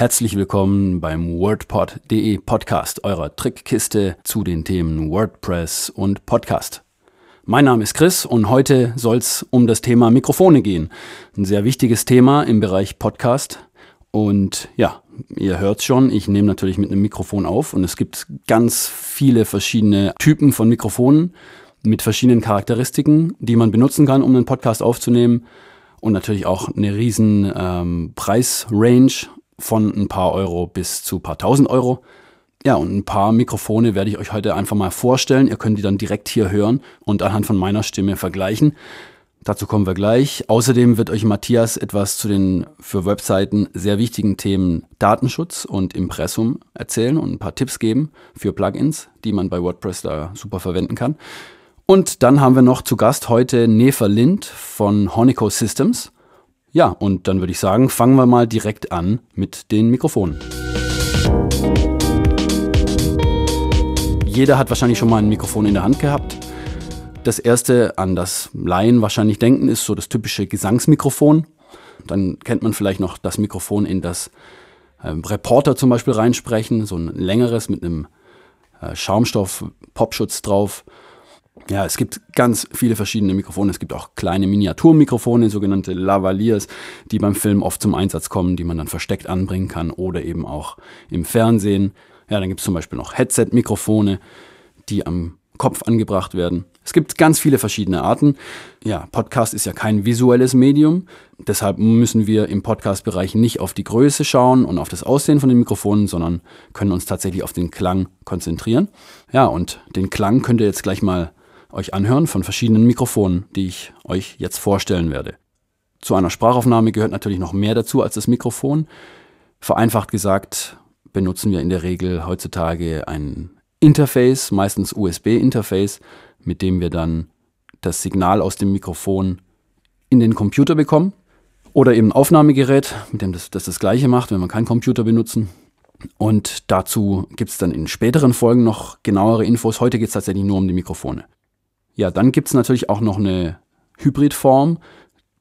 Herzlich willkommen beim WordPod.de Podcast, eurer Trickkiste zu den Themen WordPress und Podcast. Mein Name ist Chris und heute soll es um das Thema Mikrofone gehen. Ein sehr wichtiges Thema im Bereich Podcast. Und ja, ihr hört schon, ich nehme natürlich mit einem Mikrofon auf und es gibt ganz viele verschiedene Typen von Mikrofonen mit verschiedenen Charakteristiken, die man benutzen kann, um einen Podcast aufzunehmen. Und natürlich auch eine riesen ähm, Preisrange von ein paar Euro bis zu ein paar tausend Euro. Ja, und ein paar Mikrofone werde ich euch heute einfach mal vorstellen. Ihr könnt die dann direkt hier hören und anhand von meiner Stimme vergleichen. Dazu kommen wir gleich. Außerdem wird euch Matthias etwas zu den für Webseiten sehr wichtigen Themen Datenschutz und Impressum erzählen und ein paar Tipps geben für Plugins, die man bei WordPress da super verwenden kann. Und dann haben wir noch zu Gast heute Nefer Lind von Honico Systems. Ja, und dann würde ich sagen, fangen wir mal direkt an mit den Mikrofonen. Jeder hat wahrscheinlich schon mal ein Mikrofon in der Hand gehabt. Das erste, an das Laien wahrscheinlich denken, ist so das typische Gesangsmikrofon. Dann kennt man vielleicht noch das Mikrofon, in das äh, Reporter zum Beispiel reinsprechen, so ein längeres mit einem äh, Schaumstoff-Popschutz drauf. Ja, es gibt ganz viele verschiedene Mikrofone. Es gibt auch kleine Miniaturmikrofone, sogenannte Lavaliers, die beim Film oft zum Einsatz kommen, die man dann versteckt anbringen kann oder eben auch im Fernsehen. Ja, dann gibt es zum Beispiel noch Headset-Mikrofone, die am Kopf angebracht werden. Es gibt ganz viele verschiedene Arten. Ja, Podcast ist ja kein visuelles Medium. Deshalb müssen wir im Podcast-Bereich nicht auf die Größe schauen und auf das Aussehen von den Mikrofonen, sondern können uns tatsächlich auf den Klang konzentrieren. Ja, und den Klang könnt ihr jetzt gleich mal euch anhören von verschiedenen Mikrofonen, die ich euch jetzt vorstellen werde. Zu einer Sprachaufnahme gehört natürlich noch mehr dazu als das Mikrofon. Vereinfacht gesagt benutzen wir in der Regel heutzutage ein Interface, meistens USB-Interface, mit dem wir dann das Signal aus dem Mikrofon in den Computer bekommen. Oder eben ein Aufnahmegerät, mit dem das das, das gleiche macht, wenn wir keinen Computer benutzen. Und dazu gibt es dann in späteren Folgen noch genauere Infos. Heute geht es tatsächlich nur um die Mikrofone. Ja, dann gibt es natürlich auch noch eine Hybridform,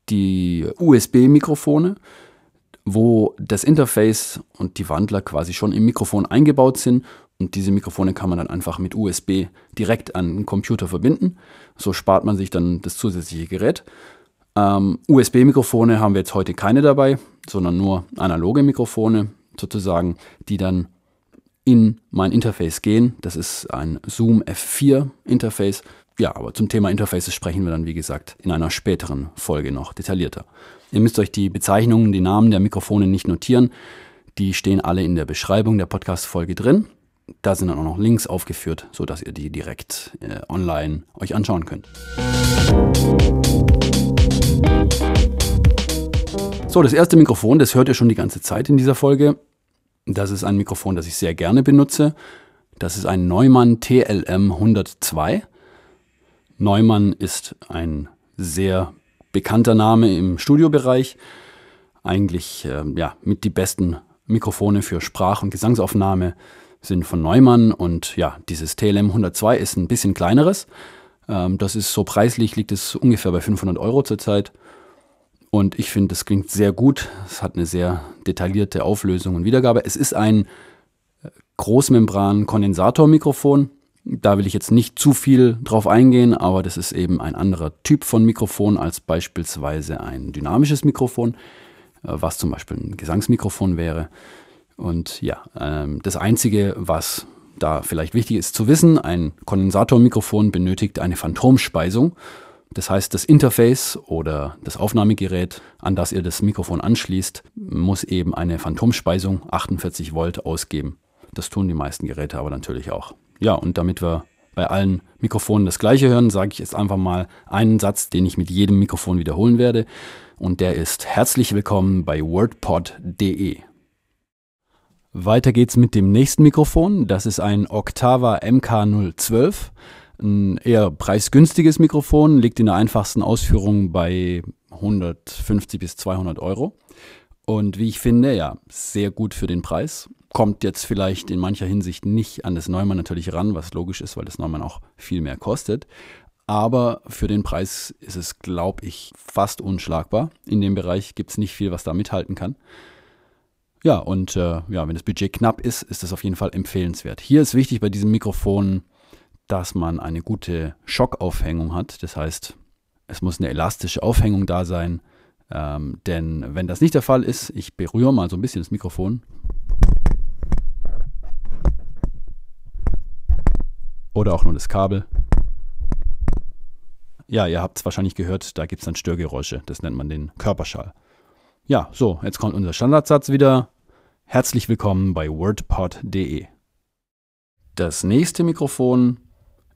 die USB-Mikrofone, wo das Interface und die Wandler quasi schon im Mikrofon eingebaut sind. Und diese Mikrofone kann man dann einfach mit USB direkt an den Computer verbinden. So spart man sich dann das zusätzliche Gerät. Ähm, USB-Mikrofone haben wir jetzt heute keine dabei, sondern nur analoge Mikrofone sozusagen, die dann in mein Interface gehen. Das ist ein Zoom F4 Interface ja, aber zum Thema Interfaces sprechen wir dann, wie gesagt, in einer späteren Folge noch detaillierter. Ihr müsst euch die Bezeichnungen, die Namen der Mikrofone nicht notieren. Die stehen alle in der Beschreibung der Podcast-Folge drin. Da sind dann auch noch Links aufgeführt, sodass ihr die direkt äh, online euch anschauen könnt. So, das erste Mikrofon, das hört ihr schon die ganze Zeit in dieser Folge. Das ist ein Mikrofon, das ich sehr gerne benutze. Das ist ein Neumann TLM 102. Neumann ist ein sehr bekannter Name im Studiobereich. Eigentlich äh, ja, mit die besten Mikrofone für Sprach- und Gesangsaufnahme sind von Neumann und ja, dieses TLM 102 ist ein bisschen kleineres. Ähm, das ist so preislich, liegt es ungefähr bei 500 Euro zurzeit. Und ich finde, es klingt sehr gut. Es hat eine sehr detaillierte Auflösung und Wiedergabe. Es ist ein äh, Großmembran-Kondensatormikrofon. Da will ich jetzt nicht zu viel drauf eingehen, aber das ist eben ein anderer Typ von Mikrofon als beispielsweise ein dynamisches Mikrofon, äh, was zum Beispiel ein Gesangsmikrofon wäre. Und ja, ähm, das Einzige, was da vielleicht wichtig ist zu wissen, ein Kondensatormikrofon benötigt eine Phantomspeisung. Das heißt, das Interface oder das Aufnahmegerät, an das ihr das Mikrofon anschließt, muss eben eine Phantomspeisung 48 Volt ausgeben. Das tun die meisten Geräte aber natürlich auch. Ja, und damit wir bei allen Mikrofonen das gleiche hören, sage ich jetzt einfach mal einen Satz, den ich mit jedem Mikrofon wiederholen werde. Und der ist herzlich willkommen bei wordpod.de. Weiter geht's mit dem nächsten Mikrofon. Das ist ein Octava MK012. Ein eher preisgünstiges Mikrofon, liegt in der einfachsten Ausführung bei 150 bis 200 Euro. Und wie ich finde, ja, sehr gut für den Preis kommt jetzt vielleicht in mancher Hinsicht nicht an das Neumann natürlich ran, was logisch ist, weil das Neumann auch viel mehr kostet. Aber für den Preis ist es, glaube ich, fast unschlagbar. In dem Bereich gibt es nicht viel, was da mithalten kann. Ja, und äh, ja, wenn das Budget knapp ist, ist das auf jeden Fall empfehlenswert. Hier ist wichtig bei diesem Mikrofon, dass man eine gute Schockaufhängung hat. Das heißt, es muss eine elastische Aufhängung da sein. Ähm, denn wenn das nicht der Fall ist, ich berühre mal so ein bisschen das Mikrofon. Oder auch nur das Kabel. Ja, ihr habt es wahrscheinlich gehört, da gibt es dann Störgeräusche. Das nennt man den Körperschall. Ja, so, jetzt kommt unser Standardsatz wieder. Herzlich willkommen bei wordpod.de. Das nächste Mikrofon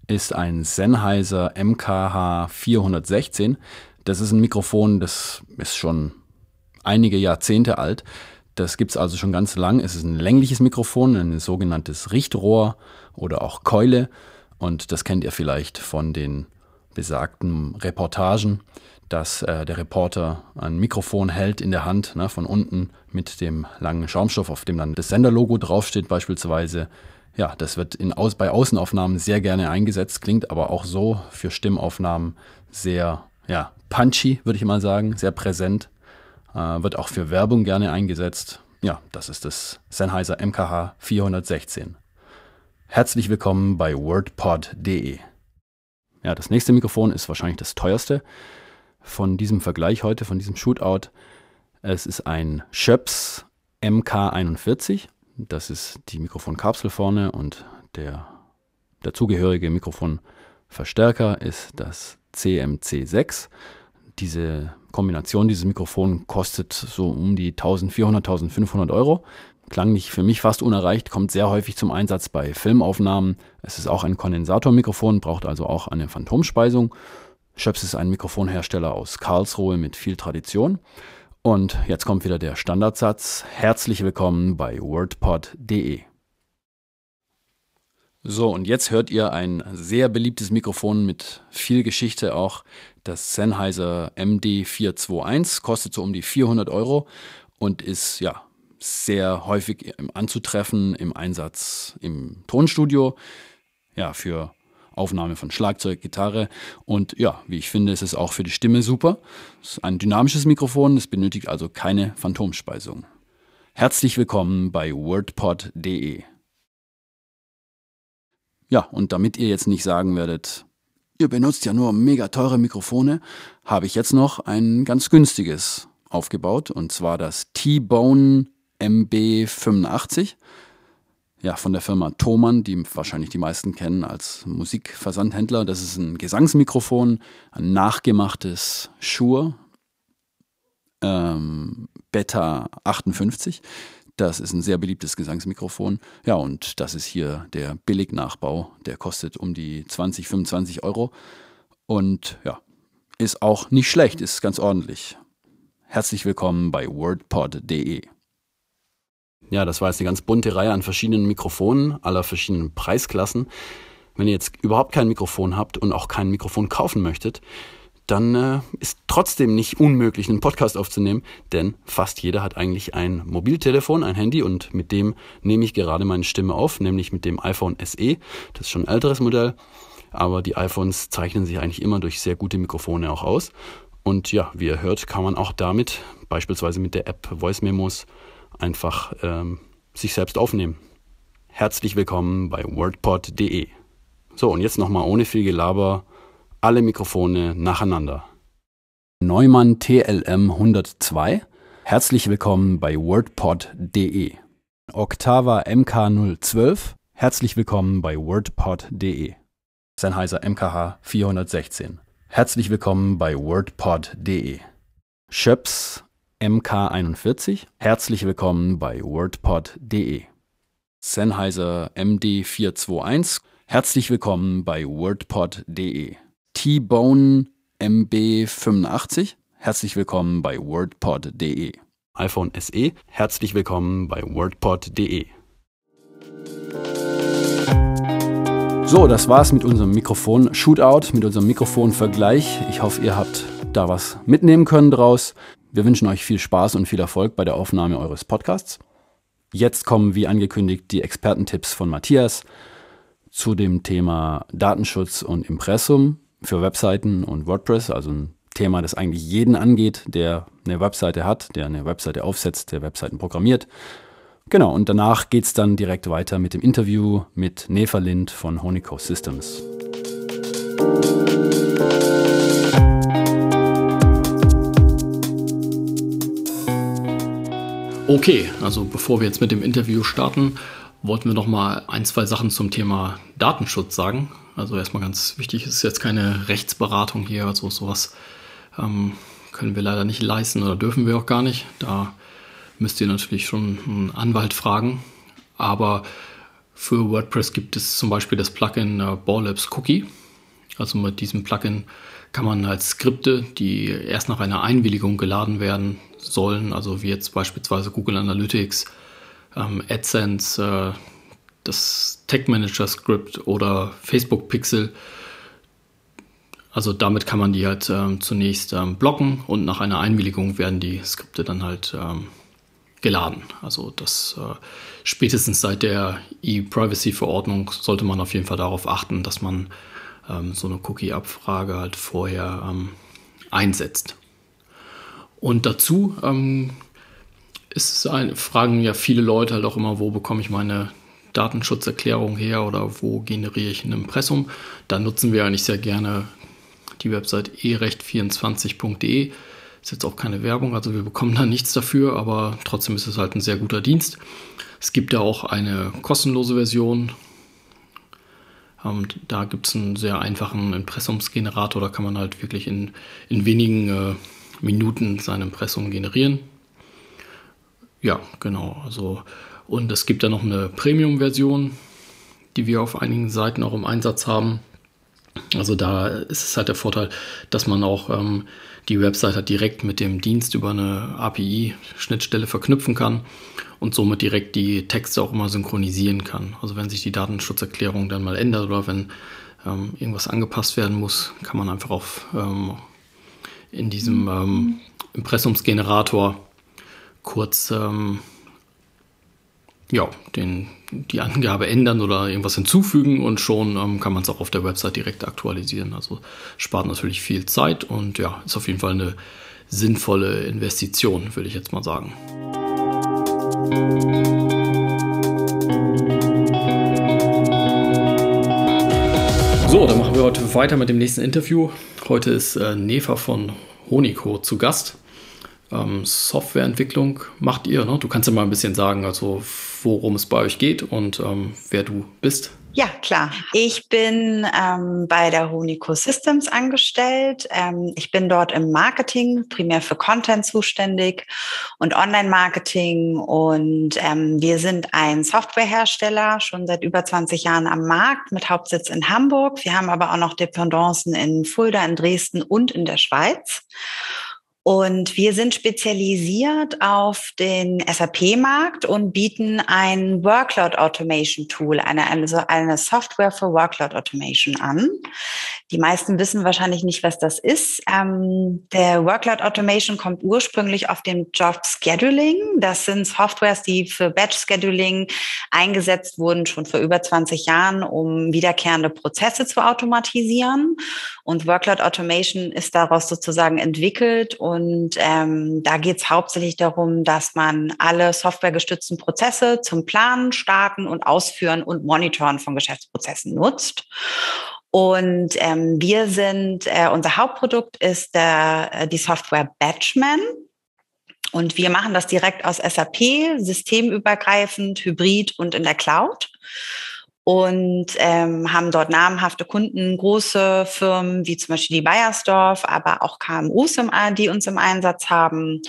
ist ein Sennheiser MKH 416. Das ist ein Mikrofon, das ist schon einige Jahrzehnte alt. Das gibt es also schon ganz lang. Es ist ein längliches Mikrofon, ein sogenanntes Richtrohr oder auch Keule. Und das kennt ihr vielleicht von den besagten Reportagen, dass äh, der Reporter ein Mikrofon hält in der Hand, ne, von unten mit dem langen Schaumstoff, auf dem dann das Senderlogo draufsteht beispielsweise. Ja, das wird in, aus, bei Außenaufnahmen sehr gerne eingesetzt, klingt aber auch so für Stimmaufnahmen sehr ja, punchy, würde ich mal sagen, sehr präsent. Äh, wird auch für Werbung gerne eingesetzt. Ja, das ist das Sennheiser MKH 416. Herzlich willkommen bei wordpod.de. Ja, das nächste Mikrofon ist wahrscheinlich das teuerste von diesem Vergleich heute, von diesem Shootout. Es ist ein Schöps MK41. Das ist die Mikrofonkapsel vorne und der dazugehörige Mikrofonverstärker ist das CMC6. Diese Kombination dieses Mikrofons kostet so um die 1400, 1500 Euro klanglich für mich fast unerreicht, kommt sehr häufig zum Einsatz bei Filmaufnahmen. Es ist auch ein Kondensatormikrofon, braucht also auch eine Phantomspeisung. Schöps ist ein Mikrofonhersteller aus Karlsruhe mit viel Tradition. Und jetzt kommt wieder der Standardsatz. Herzlich willkommen bei wordpod.de. So, und jetzt hört ihr ein sehr beliebtes Mikrofon mit viel Geschichte auch. Das Sennheiser MD421 kostet so um die 400 Euro und ist ja sehr häufig anzutreffen im Einsatz im Tonstudio, ja, für Aufnahme von Schlagzeug, Gitarre und ja, wie ich finde, ist es auch für die Stimme super. Es ist ein dynamisches Mikrofon, es benötigt also keine Phantomspeisung. Herzlich willkommen bei wordpod.de. Ja, und damit ihr jetzt nicht sagen werdet, ihr benutzt ja nur mega teure Mikrofone, habe ich jetzt noch ein ganz günstiges aufgebaut und zwar das T-Bone MB85. Ja, von der Firma Thomann, die wahrscheinlich die meisten kennen als Musikversandhändler. Das ist ein Gesangsmikrofon, ein nachgemachtes Shure ähm, Beta 58. Das ist ein sehr beliebtes Gesangsmikrofon. Ja, und das ist hier der Billignachbau. Der kostet um die 20, 25 Euro. Und ja, ist auch nicht schlecht, ist ganz ordentlich. Herzlich willkommen bei wordpod.de. Ja, das war jetzt eine ganz bunte Reihe an verschiedenen Mikrofonen aller verschiedenen Preisklassen. Wenn ihr jetzt überhaupt kein Mikrofon habt und auch kein Mikrofon kaufen möchtet, dann äh, ist trotzdem nicht unmöglich, einen Podcast aufzunehmen, denn fast jeder hat eigentlich ein Mobiltelefon, ein Handy und mit dem nehme ich gerade meine Stimme auf, nämlich mit dem iPhone SE. Das ist schon ein älteres Modell, aber die iPhones zeichnen sich eigentlich immer durch sehr gute Mikrofone auch aus. Und ja, wie ihr hört, kann man auch damit, beispielsweise mit der App Voice Memos, einfach ähm, sich selbst aufnehmen. Herzlich willkommen bei wordpod.de. So, und jetzt nochmal ohne viel Gelaber alle Mikrofone nacheinander. Neumann TLM 102. Herzlich willkommen bei wordpod.de. Octava MK012. Herzlich willkommen bei wordpod.de. Sennheiser MKH 416. Herzlich willkommen bei wordpod.de. Schöps MK41. Herzlich willkommen bei wordpod.de. Sennheiser MD421. Herzlich willkommen bei wordpod.de. T-Bone MB85. Herzlich willkommen bei wordpod.de. iPhone SE. Herzlich willkommen bei wordpod.de. So, das war's mit unserem Mikrofon-Shootout, mit unserem Mikrofon-Vergleich. Ich hoffe, ihr habt da was mitnehmen können draus. Wir wünschen euch viel Spaß und viel Erfolg bei der Aufnahme eures Podcasts. Jetzt kommen, wie angekündigt, die Expertentipps von Matthias zu dem Thema Datenschutz und Impressum für Webseiten und WordPress, also ein Thema, das eigentlich jeden angeht, der eine Webseite hat, der eine Webseite aufsetzt, der Webseiten programmiert. Genau, und danach geht es dann direkt weiter mit dem Interview mit Neva Lind von Honico Systems. Okay, also bevor wir jetzt mit dem Interview starten, wollten wir noch mal ein, zwei Sachen zum Thema Datenschutz sagen. Also erstmal ganz wichtig, es ist jetzt keine Rechtsberatung hier, also sowas ähm, können wir leider nicht leisten oder dürfen wir auch gar nicht. Da müsst ihr natürlich schon einen Anwalt fragen. Aber für WordPress gibt es zum Beispiel das Plugin äh, Ballabs Cookie. Also mit diesem Plugin kann man als Skripte, die erst nach einer Einwilligung geladen werden sollen, also wie jetzt beispielsweise Google Analytics, ähm, AdSense, äh, das Tag Manager Script oder Facebook Pixel, also damit kann man die halt ähm, zunächst ähm, blocken und nach einer Einwilligung werden die Skripte dann halt ähm, geladen. Also das äh, spätestens seit der E-Privacy-Verordnung sollte man auf jeden Fall darauf achten, dass man ähm, so eine Cookie-Abfrage halt vorher ähm, einsetzt. Und dazu ähm, ist ein, fragen ja viele Leute halt auch immer, wo bekomme ich meine Datenschutzerklärung her oder wo generiere ich ein Impressum. Da nutzen wir eigentlich sehr gerne die Website erecht24.de. Ist jetzt auch keine Werbung, also wir bekommen da nichts dafür, aber trotzdem ist es halt ein sehr guter Dienst. Es gibt da auch eine kostenlose Version. Ähm, da gibt es einen sehr einfachen Impressumsgenerator, da kann man halt wirklich in, in wenigen äh, Minuten sein Impressum generieren. Ja, genau. Also, und es gibt da noch eine Premium-Version, die wir auf einigen Seiten auch im Einsatz haben. Also da ist es halt der Vorteil, dass man auch ähm, die Webseite halt direkt mit dem Dienst über eine API-Schnittstelle verknüpfen kann und somit direkt die Texte auch immer synchronisieren kann. Also wenn sich die Datenschutzerklärung dann mal ändert oder wenn ähm, irgendwas angepasst werden muss, kann man einfach auf ähm, in diesem ähm, Impressumsgenerator kurz ähm, ja, den, die Angabe ändern oder irgendwas hinzufügen und schon ähm, kann man es auch auf der Website direkt aktualisieren. Also spart natürlich viel Zeit und ja, ist auf jeden Fall eine sinnvolle Investition, würde ich jetzt mal sagen. So, dann machen wir heute weiter mit dem nächsten Interview. Heute ist äh, Neva von Honico zu Gast. Ähm, Softwareentwicklung macht ihr, ne? Du kannst ja mal ein bisschen sagen, also worum es bei euch geht und ähm, wer du bist. Ja, klar. Ich bin ähm, bei der Honico Systems angestellt. Ähm, ich bin dort im Marketing, primär für Content zuständig und Online-Marketing. Und ähm, wir sind ein Softwarehersteller, schon seit über 20 Jahren am Markt mit Hauptsitz in Hamburg. Wir haben aber auch noch Dependancen in Fulda, in Dresden und in der Schweiz. Und wir sind spezialisiert auf den SAP-Markt und bieten ein Workload Automation Tool, eine, also eine Software für Workload Automation an. Die meisten wissen wahrscheinlich nicht, was das ist. Ähm, der Workload Automation kommt ursprünglich auf dem Job Scheduling. Das sind Softwares, die für Batch Scheduling eingesetzt wurden, schon vor über 20 Jahren, um wiederkehrende Prozesse zu automatisieren. Und Workload Automation ist daraus sozusagen entwickelt und ähm, da geht es hauptsächlich darum, dass man alle softwaregestützten Prozesse zum Planen, Starten und Ausführen und Monitoren von Geschäftsprozessen nutzt. Und ähm, wir sind, äh, unser Hauptprodukt ist der, äh, die Software Batchman. Und wir machen das direkt aus SAP, systemübergreifend, hybrid und in der Cloud und ähm, haben dort namhafte Kunden, große Firmen wie zum Beispiel die Bayersdorf, aber auch KMUs, im, die uns im Einsatz haben.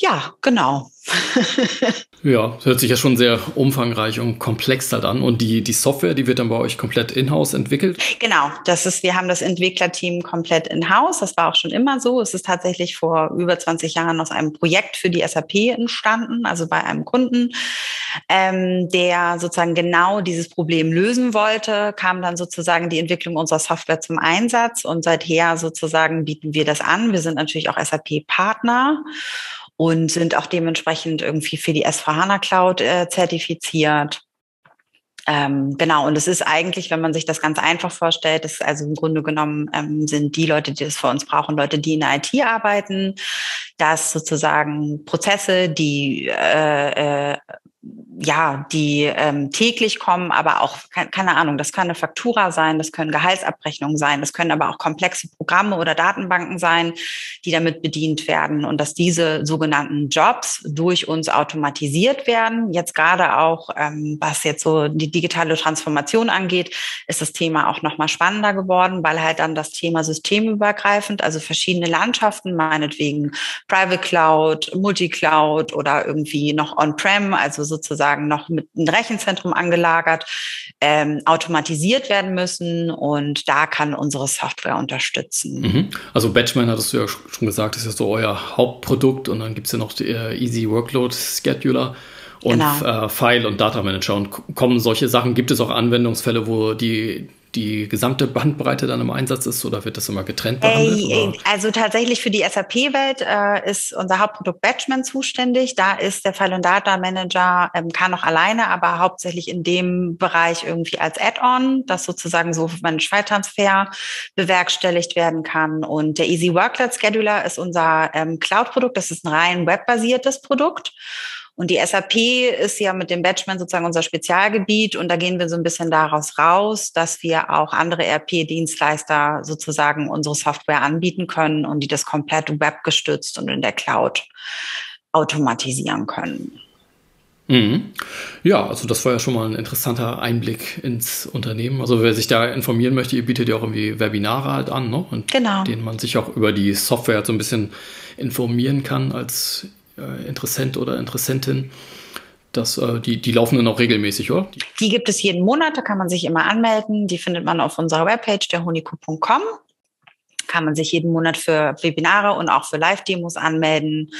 Ja, genau. ja, hört sich ja schon sehr umfangreich und komplex halt an. Und die, die Software, die wird dann bei euch komplett in-house entwickelt? Genau, das ist, wir haben das Entwicklerteam komplett in-house. Das war auch schon immer so. Es ist tatsächlich vor über 20 Jahren aus einem Projekt für die SAP entstanden, also bei einem Kunden, ähm, der sozusagen genau dieses Problem lösen wollte, kam dann sozusagen die Entwicklung unserer Software zum Einsatz und seither sozusagen bieten wir das an. Wir sind natürlich auch SAP-Partner und sind auch dementsprechend irgendwie für die S4HANA Cloud äh, zertifiziert. Ähm, genau, und es ist eigentlich, wenn man sich das ganz einfach vorstellt, ist also im Grunde genommen ähm, sind die Leute, die es für uns brauchen, Leute, die in der IT arbeiten, dass sozusagen Prozesse, die äh, äh, ja, die ähm, täglich kommen, aber auch, keine Ahnung, das kann eine Faktura sein, das können Gehaltsabrechnungen sein, das können aber auch komplexe Programme oder Datenbanken sein, die damit bedient werden und dass diese sogenannten Jobs durch uns automatisiert werden. Jetzt gerade auch, ähm, was jetzt so die digitale Transformation angeht, ist das Thema auch nochmal spannender geworden, weil halt dann das Thema systemübergreifend, also verschiedene Landschaften, meinetwegen Private Cloud, Multicloud oder irgendwie noch On-Prem, also sozusagen noch mit einem Rechenzentrum angelagert, ähm, automatisiert werden müssen und da kann unsere Software unterstützen. Mhm. Also Batchman hattest du ja schon gesagt, ist ja so euer Hauptprodukt und dann gibt es ja noch die äh, Easy Workload Scheduler und genau. äh, File und Data Manager. Und kommen solche Sachen, gibt es auch Anwendungsfälle, wo die die gesamte Bandbreite dann im Einsatz ist oder wird das immer getrennt behandelt? Ey, also tatsächlich für die SAP-Welt äh, ist unser Hauptprodukt Batchman zuständig. Da ist der File- und Data Manager, ähm, kann noch alleine, aber hauptsächlich in dem Bereich irgendwie als Add-on, dass sozusagen so mein Schweittransfer bewerkstelligt werden kann. Und der Easy Workload Scheduler ist unser ähm, Cloud-Produkt. Das ist ein rein webbasiertes Produkt. Und die SAP ist ja mit dem Batchman sozusagen unser Spezialgebiet und da gehen wir so ein bisschen daraus raus, dass wir auch andere ERP-Dienstleister sozusagen unsere Software anbieten können und die das komplett webgestützt und in der Cloud automatisieren können. Mhm. Ja, also das war ja schon mal ein interessanter Einblick ins Unternehmen. Also wer sich da informieren möchte, ihr bietet ja auch irgendwie Webinare halt an, ne? Und genau. denen man sich auch über die Software so ein bisschen informieren kann als Interessent oder Interessentin. Das, äh, die, die laufen dann auch regelmäßig, oder? Die gibt es jeden Monat, da kann man sich immer anmelden. Die findet man auf unserer Webpage, derhonico.com. Kann man sich jeden Monat für Webinare und auch für Live-Demos anmelden.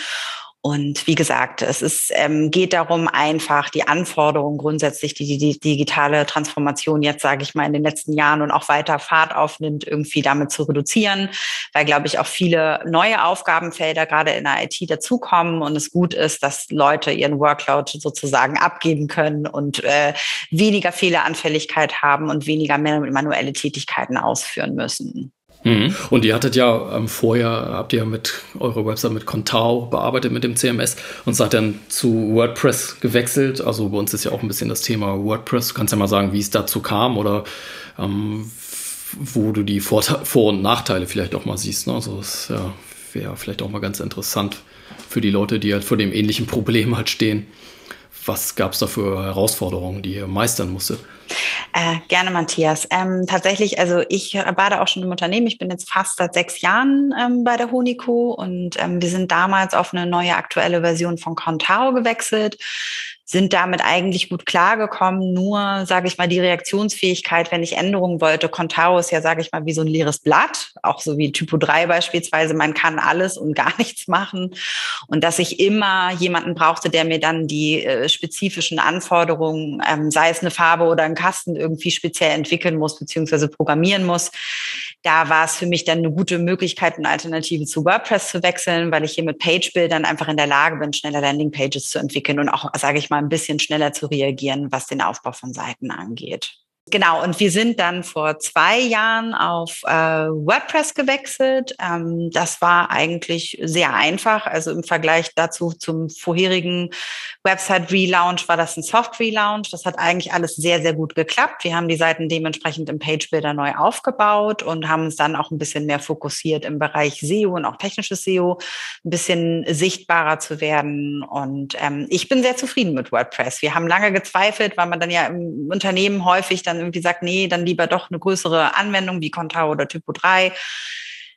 Und wie gesagt, es ist, ähm, geht darum, einfach die Anforderungen grundsätzlich, die die, digitale Transformation jetzt, sage ich mal, in den letzten Jahren und auch weiter Fahrt aufnimmt, irgendwie damit zu reduzieren, weil, glaube ich, auch viele neue Aufgabenfelder gerade in der IT dazukommen und es gut ist, dass Leute ihren Workload sozusagen abgeben können und äh, weniger Fehleranfälligkeit haben und weniger manuelle Tätigkeiten ausführen müssen. Mhm. Und ihr hattet ja ähm, vorher, habt ihr mit eure Website mit Contao bearbeitet mit dem CMS und seid dann zu WordPress gewechselt. Also bei uns ist ja auch ein bisschen das Thema WordPress. Du kannst ja mal sagen, wie es dazu kam oder ähm, wo du die Vor-, Vor und Nachteile vielleicht auch mal siehst. Ne? Also das ja, wäre vielleicht auch mal ganz interessant für die Leute, die halt vor dem ähnlichen Problem halt stehen. Was gab es da für Herausforderungen, die ihr meistern musstet? Äh, gerne, Matthias. Ähm, tatsächlich, also ich war da auch schon im Unternehmen. Ich bin jetzt fast seit sechs Jahren ähm, bei der Honico und ähm, wir sind damals auf eine neue aktuelle Version von Contao gewechselt sind damit eigentlich gut klargekommen. Nur, sage ich mal, die Reaktionsfähigkeit, wenn ich Änderungen wollte, Contao ist ja, sage ich mal, wie so ein leeres Blatt, auch so wie Typo 3 beispielsweise. Man kann alles und gar nichts machen. Und dass ich immer jemanden brauchte, der mir dann die äh, spezifischen Anforderungen, ähm, sei es eine Farbe oder ein Kasten, irgendwie speziell entwickeln muss, beziehungsweise programmieren muss. Da war es für mich dann eine gute Möglichkeit, eine Alternative zu WordPress zu wechseln, weil ich hier mit Page-Bildern einfach in der Lage bin, schneller Landing-Pages zu entwickeln und auch, sage ich mal, ein bisschen schneller zu reagieren, was den Aufbau von Seiten angeht. Genau, und wir sind dann vor zwei Jahren auf äh, WordPress gewechselt. Ähm, das war eigentlich sehr einfach. Also im Vergleich dazu zum vorherigen Website-Relaunch war das ein Soft-Relaunch. Das hat eigentlich alles sehr, sehr gut geklappt. Wir haben die Seiten dementsprechend im Page-Builder neu aufgebaut und haben uns dann auch ein bisschen mehr fokussiert im Bereich SEO und auch technisches SEO, ein bisschen sichtbarer zu werden. Und ähm, ich bin sehr zufrieden mit WordPress. Wir haben lange gezweifelt, weil man dann ja im Unternehmen häufig dann irgendwie sagt, nee, dann lieber doch eine größere Anwendung wie Contao oder Typo 3.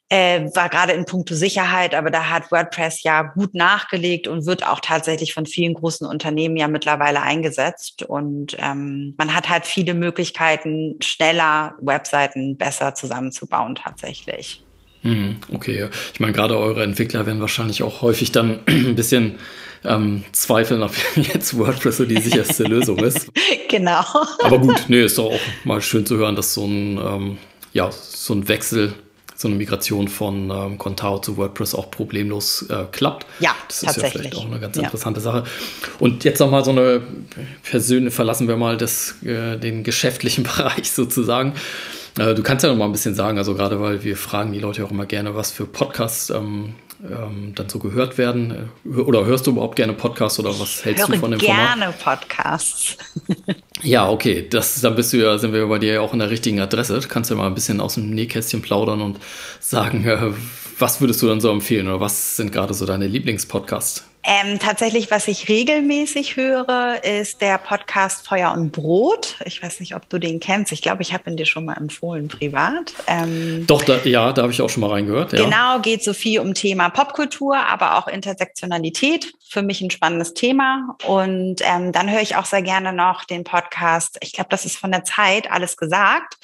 Äh, war gerade in puncto Sicherheit, aber da hat WordPress ja gut nachgelegt und wird auch tatsächlich von vielen großen Unternehmen ja mittlerweile eingesetzt. Und ähm, man hat halt viele Möglichkeiten, schneller Webseiten besser zusammenzubauen tatsächlich. Mhm, okay, ich meine, gerade eure Entwickler werden wahrscheinlich auch häufig dann ein bisschen ähm, zweifeln, ob jetzt WordPress so die sicherste Lösung ist. Genau. Aber gut, nee, ist doch auch mal schön zu hören, dass so ein, ähm, ja, so ein Wechsel so eine Migration von ähm, Contao zu WordPress auch problemlos äh, klappt. Ja, das ist ja vielleicht auch eine ganz interessante ja. Sache. Und jetzt nochmal so eine persönliche, verlassen wir mal das, äh, den geschäftlichen Bereich sozusagen. Äh, du kannst ja noch mal ein bisschen sagen, also gerade weil wir fragen die Leute auch immer gerne, was für Podcasts ähm, ähm, dann so gehört werden. Äh, oder hörst du überhaupt gerne Podcasts oder was hältst du von dem gerne Format? Podcasts. ja, okay, das, dann bist du ja, sind wir bei dir ja auch in der richtigen Adresse. Du kannst ja mal ein bisschen aus dem Nähkästchen plaudern und sagen, äh, was würdest du dann so empfehlen oder was sind gerade so deine Lieblingspodcasts? Ähm, tatsächlich, was ich regelmäßig höre, ist der Podcast Feuer und Brot. Ich weiß nicht, ob du den kennst. Ich glaube, ich habe ihn dir schon mal empfohlen, privat. Ähm, Doch, da, ja, da habe ich auch schon mal reingehört. Ja. Genau, geht so viel um Thema Popkultur, aber auch Intersektionalität. Für mich ein spannendes Thema. Und ähm, dann höre ich auch sehr gerne noch den Podcast, ich glaube, das ist von der Zeit, alles gesagt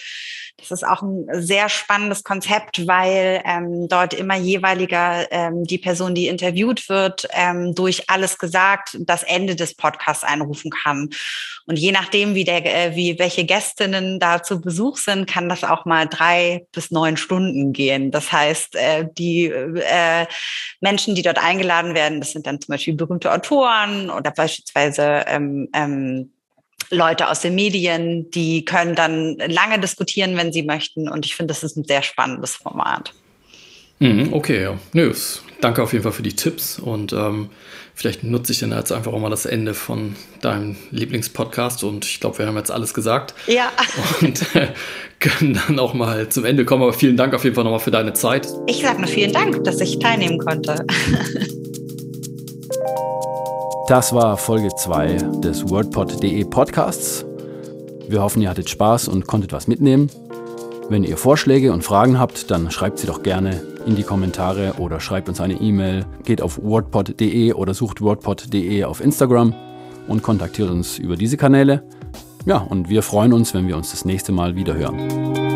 das ist auch ein sehr spannendes Konzept, weil ähm, dort immer jeweiliger ähm, die Person, die interviewt wird, ähm, durch alles gesagt das Ende des Podcasts einrufen kann. Und je nachdem, wie der, äh, wie welche Gästinnen da zu Besuch sind, kann das auch mal drei bis neun Stunden gehen. Das heißt, äh, die äh, Menschen, die dort eingeladen werden, das sind dann zum Beispiel berühmte Autoren oder beispielsweise ähm, ähm, Leute aus den Medien, die können dann lange diskutieren, wenn sie möchten. Und ich finde, das ist ein sehr spannendes Format. Mhm, okay, ja. Nö, danke auf jeden Fall für die Tipps und ähm, vielleicht nutze ich dann jetzt einfach auch mal das Ende von deinem Lieblingspodcast und ich glaube, wir haben jetzt alles gesagt. Ja. Und äh, können dann auch mal zum Ende kommen. Aber vielen Dank auf jeden Fall nochmal für deine Zeit. Ich sage nur vielen Dank, dass ich teilnehmen konnte. Das war Folge 2 des WordPod.de Podcasts. Wir hoffen, ihr hattet Spaß und konntet was mitnehmen. Wenn ihr Vorschläge und Fragen habt, dann schreibt sie doch gerne in die Kommentare oder schreibt uns eine E-Mail. Geht auf wordpod.de oder sucht wordpod.de auf Instagram und kontaktiert uns über diese Kanäle. Ja, und wir freuen uns, wenn wir uns das nächste Mal wieder hören.